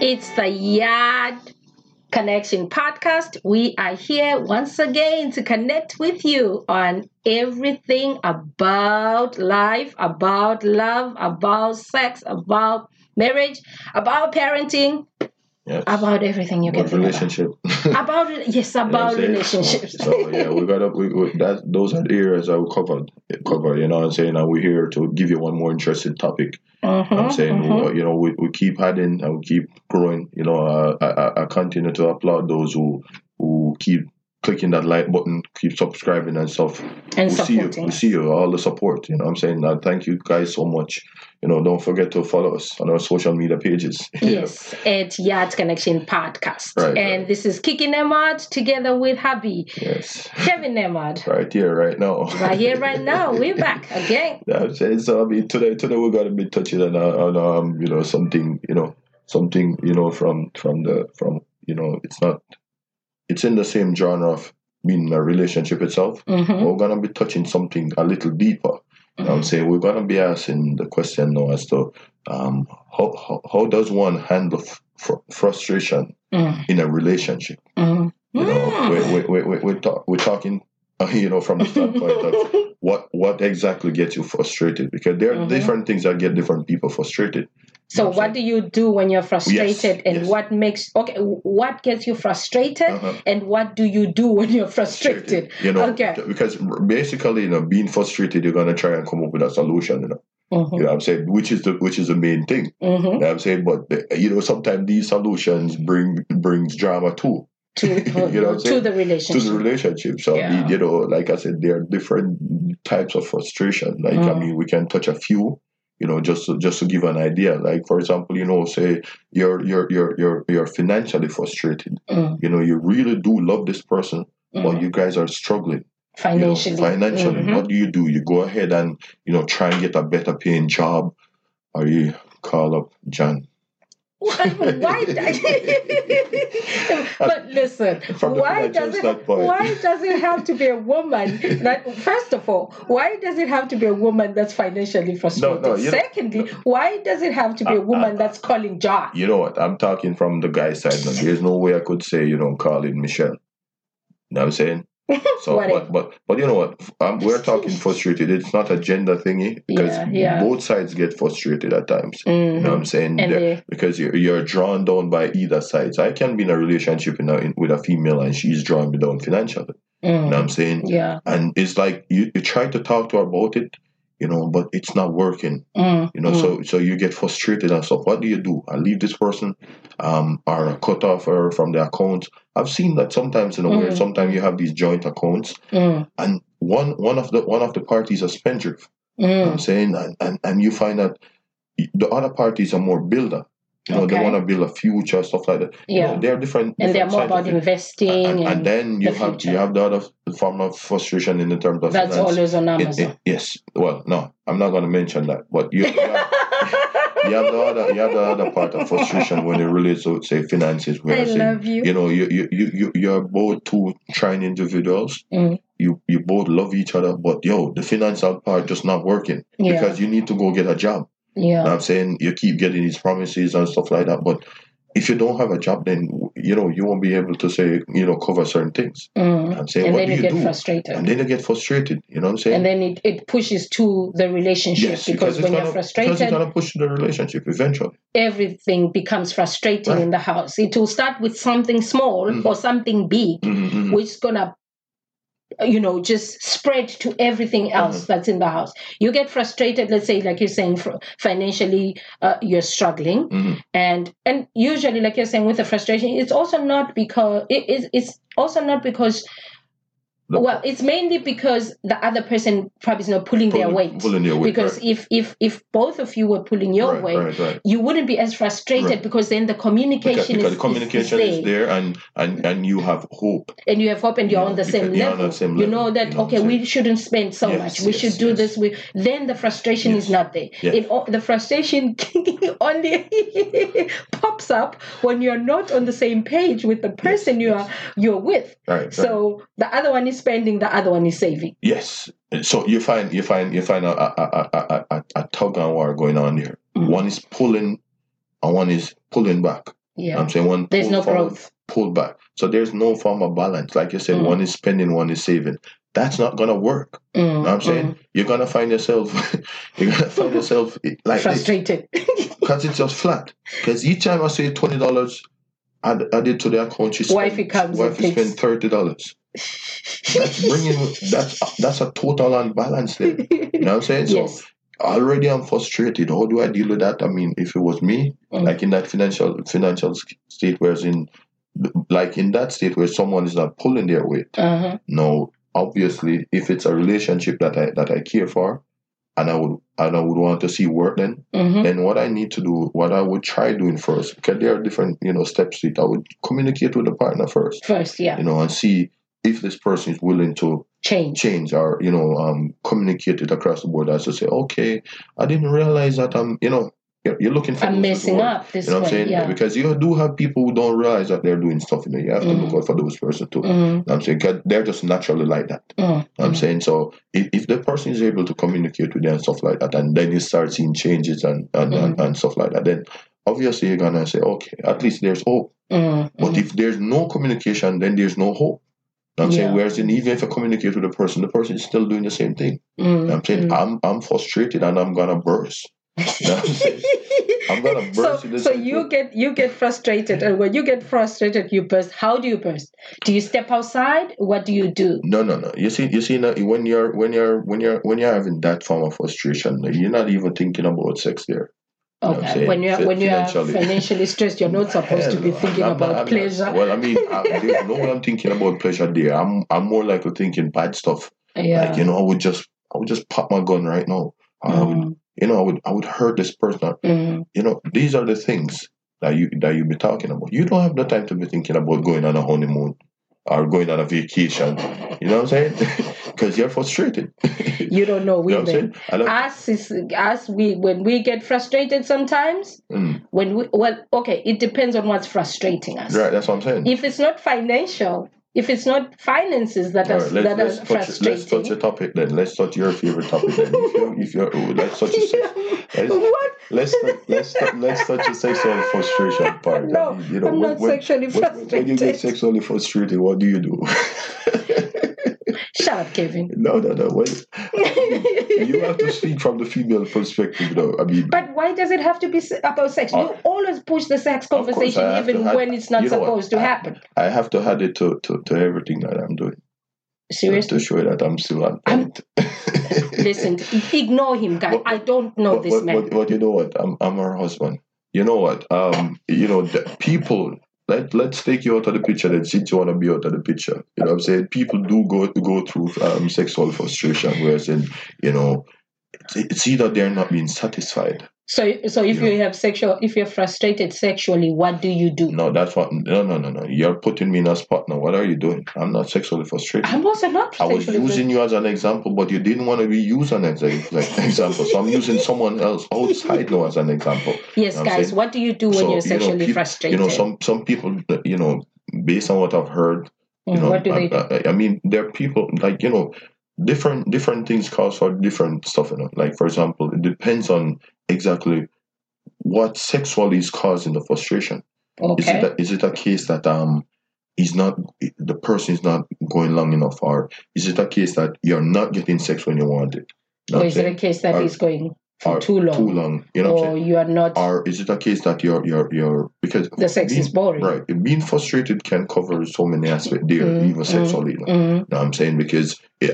It's the Yard Connection podcast. We are here once again to connect with you on everything about life, about love, about sex, about marriage, about parenting, Yes. about everything you can About think relationship. about. About yes, You know about relationships. So, so, yeah, we got to we, we, that. Those are the areas that we covered. Cover, you know what I'm saying? And we're here to give you one more interesting topic. Mhm, I'm saying, mhm. you know, we, we keep adding and we keep growing. You know, uh, I, I, I continue to applaud those who who keep clicking that like button, keep subscribing and stuff. And we see you, supporting. we see you, all the support. You know, what I'm saying, uh, thank you guys so much. You know, don't forget to follow us on our social media pages. Yes, at Yard Connection Podcast. Right, and right. this is Kiki Nembhard together with hubby, Yes. Kevin Nembhard. Right here, right now. Right here, right now. We're back again. I'm so. I mean, today, today we're gonna be touching on, on um, you know, something, you know, something, you know, from from the from, you know, it's not, it's in the same genre of being a relationship itself. hmm we're gonna be touching something a little deeper. What I'm saying we're gonna be asking the question now as to um, how, how how does one handle f- fr- frustration Mm, in a relationship? mm. You know, we we we we we're, talk, we're talking, uh, you know, from the standpoint of what what exactly gets you frustrated because there are Mhm. different things that get different people frustrated So, what do you do when you're frustrated, and yes. what makes okay? What gets you frustrated, Uh-huh. and what do you do when you're frustrated? you know Okay. because basically you know being frustrated you're going to try and come up with a solution you know Mhm, you know what i'm saying which is the which is the main thing mhm. you know what i'm saying but uh, you know sometimes these solutions bring brings drama too To, You know to the to relationship. the relationship so I Yeah. mean, you know like i said there are different types of frustration like i Mm. mean we can touch a few you know just to, just to give an idea like for example you know say you're you're you're you're, you're financially frustrated Mm, you know you really do love this person but mhm. you guys are struggling you know, Financially. financially Mhm. what do you do you go ahead and you know try and get a better paying job or you call up john Why? why but listen, why does it? Why does it have to be a woman? That first of all, why does it have to be a woman that's financially frustrated? no, know- Secondly, why does it have to be a Uh, woman uh, that's calling John? you know what i'm talking from the guy's side now there's no way i could say you know calling michelle you know what i'm saying so Whatever. but, but but you know what um, we're talking frustrated it's not a gender thingy because Yeah, yeah. both sides get frustrated at times you know what Mhm. i'm saying they- because you're, you're drawn down by either sides i can be in a relationship in a, in, with a female and she's drawing me down financially you know what i'm Mm. saying Yeah. and it's like you, you try to talk to her about it you know but it's not working. Mm, you know mm. so so you get frustrated and stuff. What do you do? I leave this person um or I cut off her from the account i've seen that sometimes in a Mm. sometimes you have these joint accounts Mm, and one one of the one of the parties are spendthrift. You know i'm mm. saying? And, and and you find that the other parties are more builder you know they want to build a future stuff like that you know Yeah. they're different And they're more about investing and, and, and then you the have future. you have the other form of frustration in the terms of that's finance. always on Amazon. it- yes. Well, no, I'm not going to mention that. But you, you, have, you have the other, you have the other part of frustration when it relates to say finances. Where I say, love you. you know, you you you you you're both two trying individuals. Mm. You you both love each other, but yo, the financial part just not working Yeah. because you need to go get a job. Yeah. I'm saying you keep getting these promises and stuff like that, but if you don't have a job, then you know you won't be able to say you know cover certain things. Mm. I'm saying, And what then do you you get do? frustrated. And then you get frustrated. You know what I'm saying? and then it, it pushes to the relationship yes, because, it's when you're gonna, because frustrated it's gonna push the relationship eventually. everything becomes frustrating Right. in the house it will start with something small Mhm. or something big Mhm, mhm. which is gonna you know just spread to everything else Mhm. that's in the house you get frustrated let's say like you're saying financially uh, you're struggling Mhm. and and usually like you're saying with the frustration it's also not because it is it's also not because The- well it's mainly because the other person probably is not pulling, their weight pulling their weight, because right. if if if both of you were pulling your right, weight right, you wouldn't be as frustrated because then the communication because is, the communication is, is there, and, and and you have hope. and you have hope and you're Yeah, on the same you're on level. the same you know that you know okay, we shouldn't spend so Yes, much. We yes, should do yes. this. We then the frustration is not there. It the frustration only pops up when you're not on the same page with the person you are you're with. Right. So the other one is spending, the other one is saving. yes. So you find you find you find a a, a, a, a, a tug and war going on here. Mhm. One is pulling, and one is pulling back. Yeah. I'm saying one There's no forward, growth. pull back. So there's no form of balance. Like you said, Mm. one is spending, one is saving. That's not gonna work. Mm, You know what I'm saying? mm. You're gonna find yourself you're gonna find yourself like frustrated. because it's just flat. Because each time I say twenty dollars, add, add it to the account. She spend, Wifey comes takes- spend thirty dollars. That's bringing that's that's a total unbalance there. You know what I'm saying? So yes. already I'm frustrated. How do I deal with that? I mean, if it was me, Mm. like in that financial financial state, whereas in like in that state where someone is not pulling their weight. Uh-huh. No, obviously, if it's a relationship that I that I care for, and I would and I would want to see work, then hmm then what I need to do, what I would try doing first, because there are different you know steps to it. I would communicate with the partner first, First, yeah. you know, and see if this person is willing to Change. change or you know um communicate it across the board as to say, okay, I didn't realize that I'm you know you're, looking for I'm messing up this You know what I'm saying? Yeah. Because you do have people who don't realize that they're doing stuff. You know, you have to Mm. look out for those persons too. Mm, You know what I'm saying 'Cause they're just naturally like that. mm, I'm mm. saying so. If, if the person is able to communicate with them and stuff like that, and then you start seeing changes and and, and, Mhm. and stuff like that, then obviously you're gonna say, okay, at least there's hope. Mm, But mm. if there's no communication, then there's no hope. You know what I'm saying, Yeah. whereas in, even if I communicate with the person, the person is still doing the same thing. Mm, I'm saying mm. I'm I'm frustrated and I'm gonna burst. You know I'm? I'm gonna so, burst so way. you get you get frustrated, and when you get frustrated, you burst. How do you burst? Do you step outside? What do you do? No, no, no. You see, you see, now, when you're when you're when you're when you're having that form of frustration, you're not even thinking about sex there. You know Okay, when you're when you're financially. financially stressed, you're not supposed to be thinking I'm about not- pleasure. well, I mean, I, there's no way I'm thinking about pleasure there. I'm I'm more likely thinking bad stuff. yeah. Like you know, I would just I would just pop my gun right now. I would, Mm, you know, I would I would hurt this person. mm, You know, these are the things that you that you be talking about. You don't have the time to be thinking about going on a honeymoon or going on a vacation. You know what I'm saying? Because you're frustrated. you don't know You know what I'm women. saying? Us is us. We when we get frustrated sometimes. Mm, When we well, okay, it depends on what's frustrating us. right, that's what I'm saying. If it's not financial, if it's not finances that are right, let's, that let's, are touch, let's touch frustrating. a topic then. Let's touch your favorite topic then. If you're, if you're let's touch a sex, let's, what? let's let's let's touch the sexual frustration part. No, you know, I'm when, not when, sexually when, when you get sexually frustrated, what do you do? Shut up, Kevin. no, no, no. Wait. You have to speak from the female perspective, though. I mean, But why does it have to be about sex? You Uh, always push the sex conversation I even have- when it's not you know what? supposed to I- happen. I have to add it to, to, to everything that I'm doing Seriously? to show that I'm still on point. Listen, ignore him, guy. But- I don't know but, this but, man. But, but you know what? I'm I'm her husband. You know what? Um, you know, the people. Let Let's take you out of the picture. Then, since you want to be out of the picture, you know what I'm saying. People do go go through um, sexual frustration, whereas in you know, it's, it's either they're not being satisfied. So, so if Yeah. you have sexual, if you're frustrated sexually, what do you do? No, that's what. No, no, no, no. You're putting me in a spot now. What are you doing? I'm not sexually frustrated. I'm also not I was sexually using you as an example, but you didn't want to be used as an exa- like, example. So I'm using someone else outside now as an example. Yes, I'm guys. saying- What do you do when So, you're you know, sexually frustrated? You know, some some people, you know, based on what I've heard, you Mm, know, what do I, they do? I, I mean, there are people like you know, different different things cause for different stuff. You know, like for example, it depends on exactly what sexually is causing the frustration. Is okay. it a, is it a case that um is not the person is not going long enough, or is it a case that you're not getting sex when you want it? Or is it a case that Or- is going for or too long? Too long. You know what I'm or you are not. Or is it a case that you're you're you're because the sex being- is boring. Right. Being frustrated can cover so many aspects there, Mm, even mm, sexually. You know Mm, what I'm saying? Because, it,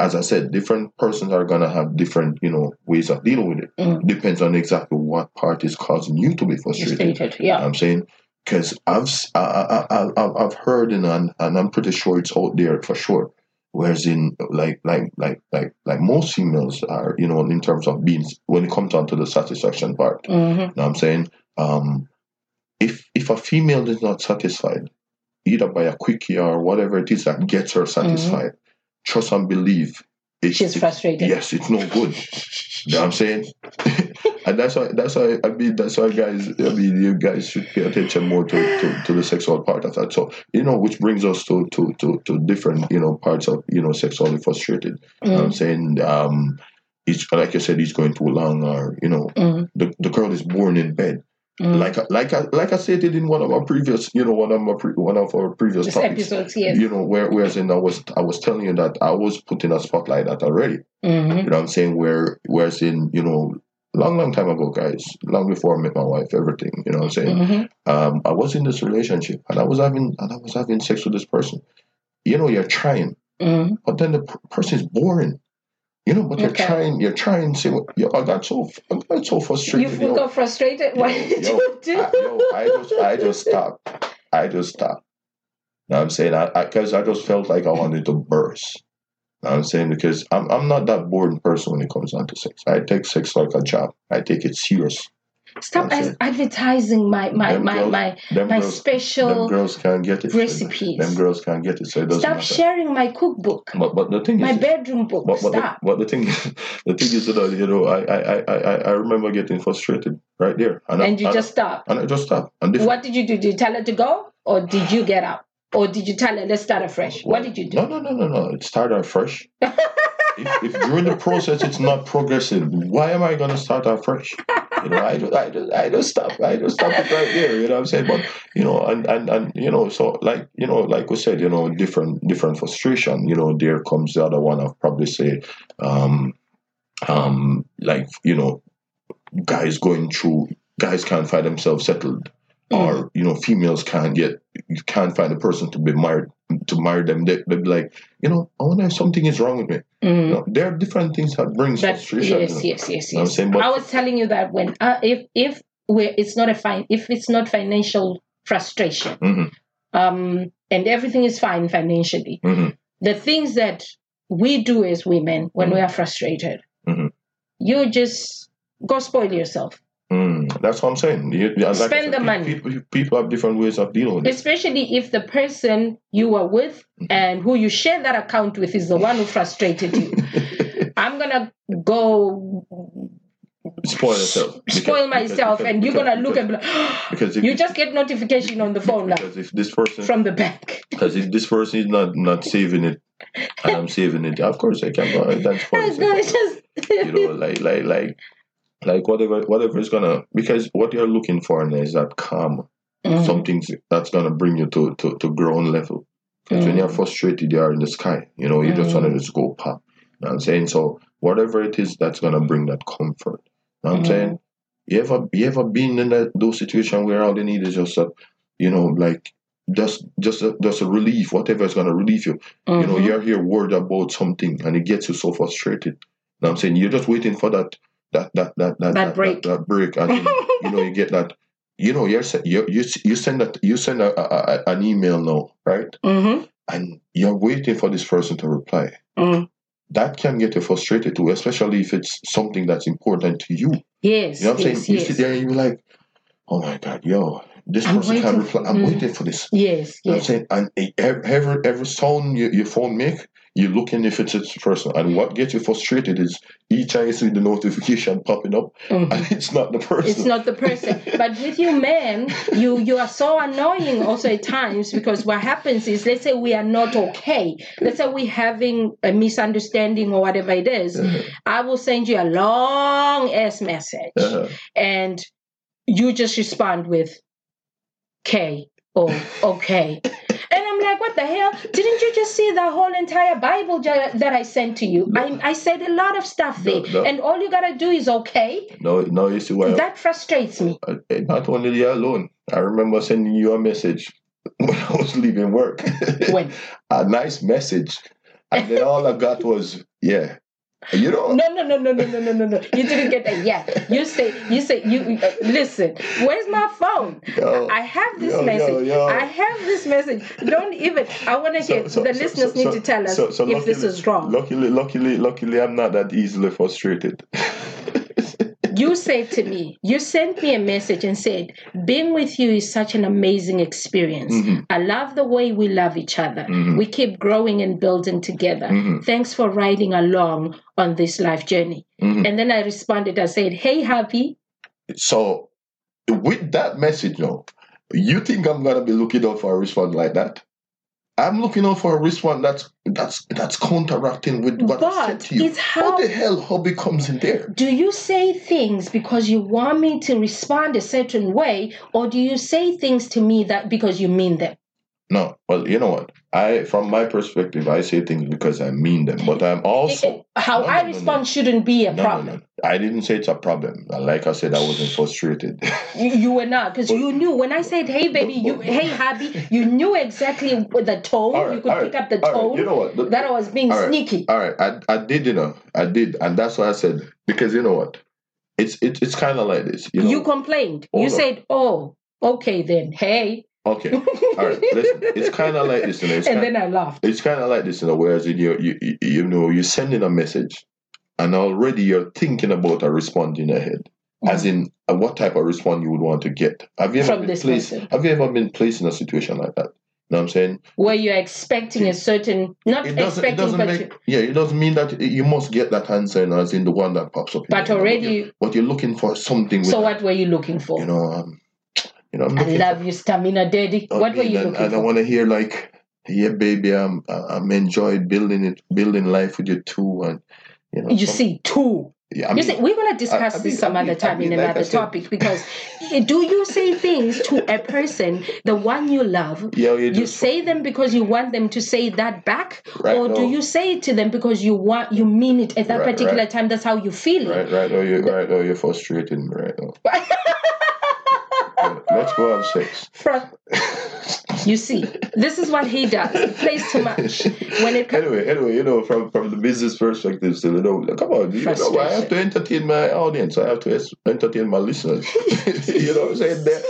as, I said, different persons are going to have different, you know, ways of dealing with it. mm. Depends on exactly what part is causing you to be frustrated. Frustrated. You know Yeah. what I'm saying? Because I've, I've heard and, and I'm pretty sure it's out there for sure. Whereas in like like like like like most females are, you know, in terms of being when it comes down to the satisfaction part, hmm you know what I'm saying? Um, if if a female is not satisfied, either by a quickie or whatever it is that gets her satisfied, trust and believe. It, She's it- frustrated. Yes, it's no good. You know what I'm saying? And that's why that's why I mean that's why guys I mean you guys should pay attention more to, to, to the sexual part of that. So, you know, which brings us to, to, to, to different, you know, parts of, you know, sexually frustrated. What I'm Mm, saying? Um it's like I said, he's going too long or, you know, mm, the, the girl is born in bed. Mm. Like, I- like, I, like I stated in one of our previous, you know, one of my pre, one of our previous This topics. episodes, yes. You know, where whereas in I was I was telling you that I was putting a spotlight that already. hmm You know what I'm saying? Where whereas in, you know, long, long time ago, guys, long before I met my wife, everything, you know what I'm saying? hmm Um, I was in this relationship and I was having and I was having sex with this person. You know, you're trying, hmm but then the per- person is boring. You know, but you're trying, you're trying to say, well, yo, I got so I got so You frustrated. f- yo. got frustrated. What Yo, did yo, you do? I, yo, I just I just stopped. I just stopped. You know what I'm saying? I because I, just felt like I wanted to burst. Know I'm saying because I'm I'm not that boring person when it comes down to sex. I take sex like a job. I take it serious. Stop as- advertising my my Them my girls- my, my girls, them special. girls can't get it. so. Them girls can't get it, so it doesn't Stop matter. sharing my cookbook, But but the thing my is, bedroom book. but, but, the, Stop. but the thing the thing is that uh, you know I I, I I I remember getting frustrated right there, and, I, you and, just stop. and I just stopped. And What did you do? Did you tell her to go, or did you get up, or did you tell her let's start afresh? What did you do? No, no, no, no, no. It started fresh. if, if during the process it's not progressing, why am I going to start afresh? You know, I just, I I just stop. I just stop it right there. You know what I'm saying? But you know, and and and you know, so like you know, like we said, you know, different different frustration. You know, there comes the other one. i've probably say, um, um, like you know, guys going through, guys can't find themselves settled, or you know, females can't get, you can't find a person to be married to marry them. They they be like, you know, I wonder if something is wrong with me. You Mm. know, there are different things that brings That, frustration. yes, you yes, yes, I'm yes. saying, but- I was telling you that when uh, if if it's not a fine if it's not financial frustration, Mhm, um, and everything is fine financially, mhm, the things that we do as women when we are frustrated, Mhm. you just go spoil yourself. Mm. That's what I'm saying. You, like Spend said, the money. People, people have different ways of dealing with it. especially if the person you are with and who you share that account with is the one who frustrated you. I'm gonna go Spoil yourself. Spoil because- myself, because- and you're because- gonna look and be like, because if you just get notification on the phone now because if this person from the bank. because if this person is not not saving it and I'm saving it, of course I can go and spoil It's just you know, like like like like whatever whatever is gonna because what you're looking for now is that calm, Mhm. something that's gonna bring you to to, to ground level. Because when you're frustrated, you are in the sky. You know, you just want to just go pop. You know I'm saying? So whatever it is that's gonna bring that comfort. You know what I'm Mhm. saying? You ever you ever been in that those situations where all they need is just a you know, like just just a, just a relief, whatever is gonna relieve you. You know, Mhm. you're here worried about something and it gets you so frustrated. You know what I'm saying? You're just waiting for that that that that that, That break. That, break. And you know, you get that you know, you're you you, you send that you send a, a, a- an email now, right? Mhm. And you're waiting for this person to reply. Mm. That can get you frustrated too, especially if it's something that's important to you. Yes, You know what I'm yes, saying? You sit there and you're like, oh my God, yo, this I'm person can't reply. I'm mm. waiting for this. Yes, You know what I'm saying? And e- ev- every every sound you, your phone make, you're looking if it's a person. And what gets you frustrated is each time you see the notification popping up, Mhm. and it's not the person. It's not the person. But with you men, you you are so annoying also at times because what happens is let's say we are not okay. Let's say we're having a misunderstanding or whatever it is. Uh-huh. I will send you a long ass message Uh-huh. and you just respond with K or okay. And I'm like, what the hell? Didn't you just see the whole entire Bible that I sent to you? I, I said a lot of stuff No, there. no. And all you gotta do is okay. No, no, you see why. That frustrates me. Uh, not only you alone. I remember sending you a message when I was leaving work. When? a nice message, and then all I got was yeah. You know, No, no, no, no, no, no, no, no, no. You didn't get that. Yeah, you say, you say, you uh, listen. Where's my phone? yo, I have this Yo, message. yo. I have this message. Don't even. I want to So- get so- the so- listeners need to tell us if this is wrong. Luckily, luckily, luckily, I'm not that easily frustrated. you said to me, you sent me a message and said, being with you is such an amazing experience. Mhm. I love the way we love each other. Mhm. We keep growing and building together. Mhm. Thanks for riding along on this life journey. Mhm. And then I responded, I said, Hey, happy. So, with that message, now, you think I'm gonna be looking out for a response like that? I'm looking out for a response that's that's that's counteracting with what I said to you. it's how- how the hell hobby comes in there? Do you say things because you want me to respond a certain way, or do you say things to me that because you mean them? No, well, you know what? I, from my perspective, I say things because I mean them, but I'm also How No, I no, respond no. shouldn't be a problem. I didn't say it's a problem. Like I said, I wasn't frustrated. You, you were not because you knew when I said, "Hey, baby," you, "Hey, hubby," you knew exactly with the tone. Right, you could all pick right, up the all right. tone You know what? The- that I was being all right. sneaky. All right, I, I did, you know, I did, and that's why I said because you know what, it's it, it's kind of like this. You know, You complained. Hold you said, "Oh, okay then. Hey," okay, all right. Listen, it's kind of like this, you know. And kind, then I laughed. it's kind of like this, you know. Whereas in you, you, you, you know, you're sending a message, and already you're thinking about a response in your head, as in uh, what type of response you would want to get. Have you ever From been this placed? person. Have you ever been placed in a situation like that? You know what I'm saying? Where you're expecting a certain, not It doesn't. It expecting, doesn't but make. Yeah, it doesn't mean that you must get that answer, as in the one that pops up. but already. But you're looking for something. With So what were you looking for? You know. Um, you know. I'm I love you, stamina, daddy. for, What were you and, looking and I want to hear like, yeah, baby, I'm I'm enjoying building it, building life with you too, and you know. You some- see, two. Yeah, I you mean, see, we're gonna discuss I this mean- some I other time I mean, in like I another topic because eh, do you say things to a person, the one you love? yeah, you You say them because you want them to say that back, Right, or do you say it to them because you want you mean it at that Right, particular right. time? That's how you feel it. right, right. Oh, you right. Oh, you're frustrating me right now. Go have sex. Fro- you see, this is what he does. He plays too much. When it comes, anyway, anyway, you know, from from the business perspective, still, you know, come on, you know, I have to entertain my audience. I have to entertain my listeners. you know what I'm saying? They,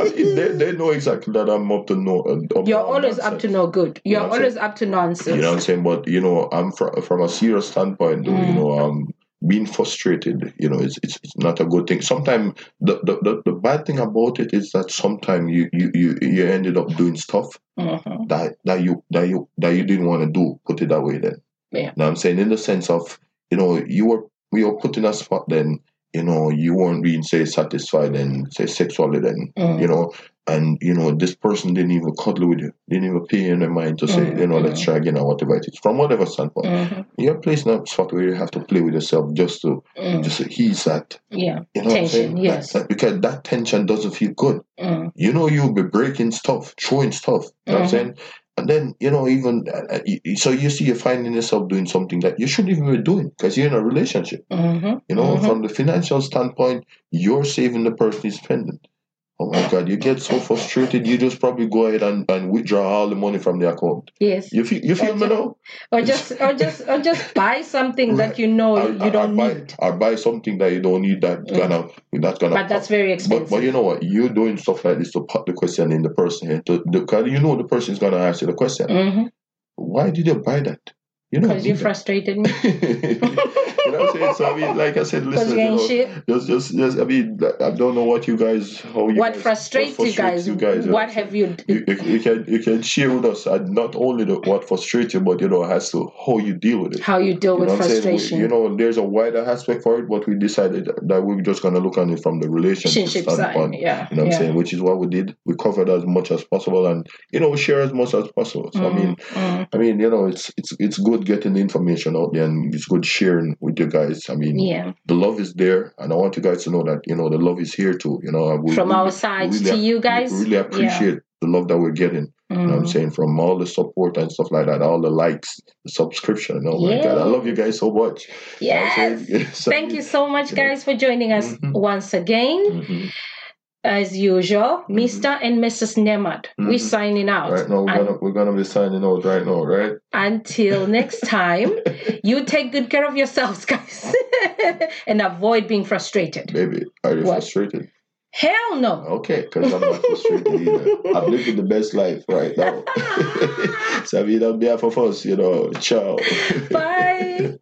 I mean, they, they know exactly that I'm up to no. uh, up you're always up to no good. You're know always up to nonsense. You know what I'm saying? But you know, I'm from from a serious standpoint, though. You Mm. know, um, being frustrated, you know, it's it's, it's not a good thing. Sometimes the, the, the, the bad thing about it is that sometimes you, you you you ended up doing stuff Mhm. that that you that you that you didn't want to do. Put it that way, then. Yeah. Now I'm saying in the sense of you know you were we were put in a spot then you know you weren't being say satisfied and say sexually then Mm. you know and you know this person didn't even cuddle with you didn't even pay in the mind to say Mm, you know let's try again or whatever it is from whatever standpoint Mhm. you're placed in a spot where you have to play with yourself just to Mm. just ease that Yeah. you know what I'm saying Tension, yes. That- that- because that tension doesn't feel good Mm. you know you'll be breaking stuff throwing stuff you know what I'm Mhm. saying and then you know even uh, uh, so you see you're finding yourself doing something that you shouldn't even be doing because you're in a relationship Mhm. you know Mhm. from the financial standpoint you're saving the person is spending oh my god you get so frustrated you just probably go ahead and, and withdraw all the money from the account Yes. you feel you feel me now Or just or just or just buy something that you know or, you or- don't or buy, need. or buy something that you don't need that Mm. gonna that's gonna But that's very expensive. but you know what? You're doing stuff like this to put the question in the person head. To, because you know the person is going to ask you the question. Mhm. Why did you buy that? You know, Because you frustrated me. you know what I'm saying? So I mean, like I said, listen, you know, shit. just, just, just. I mean, I don't know what you guys, how you What guys, frustrates you guys? you guys. you know What have you? you, you, you can you can share with us and not only the, what frustrates you, but you know as to how you deal with it. How you deal You with what saying? We- frustration? you know, there's a wider aspect for it, but we decided that we we're just gonna look on it from the relationship Relationship side. standpoint. Yeah. You know what yeah. I'm saying? Which is what we did. We covered as much as possible and you know, share as much as possible. So I mean Mm, mm. I mean, you know, it's it's it's good getting the information out there and it's good sharing with you guys. I mean yeah. the love is there and I want you guys to know that, you know, the love is here too. You know, we, From we- our side really to you guys. we really appreciate the love that we're getting. You know what I'm Mm. saying? From all the support and stuff like that, all the likes, the subscription. Oh my god, I love you guys so much. You know Yes. Thank you so much, guys, for joining us Mhm. once again. Mhm. As usual. Mr. and Mrs. Nembhard, we're Mhm. signing out. Right now, we're And gonna we're gonna be signing out right now, right? until next time, you take good care of yourselves, guys, and avoid being frustrated. Baby, are you What? frustrated? Hell no. Okay, because I'm not frustrated either. I'm living the best life right now. so I mean, on behalf of us, you know, ciao. Bye.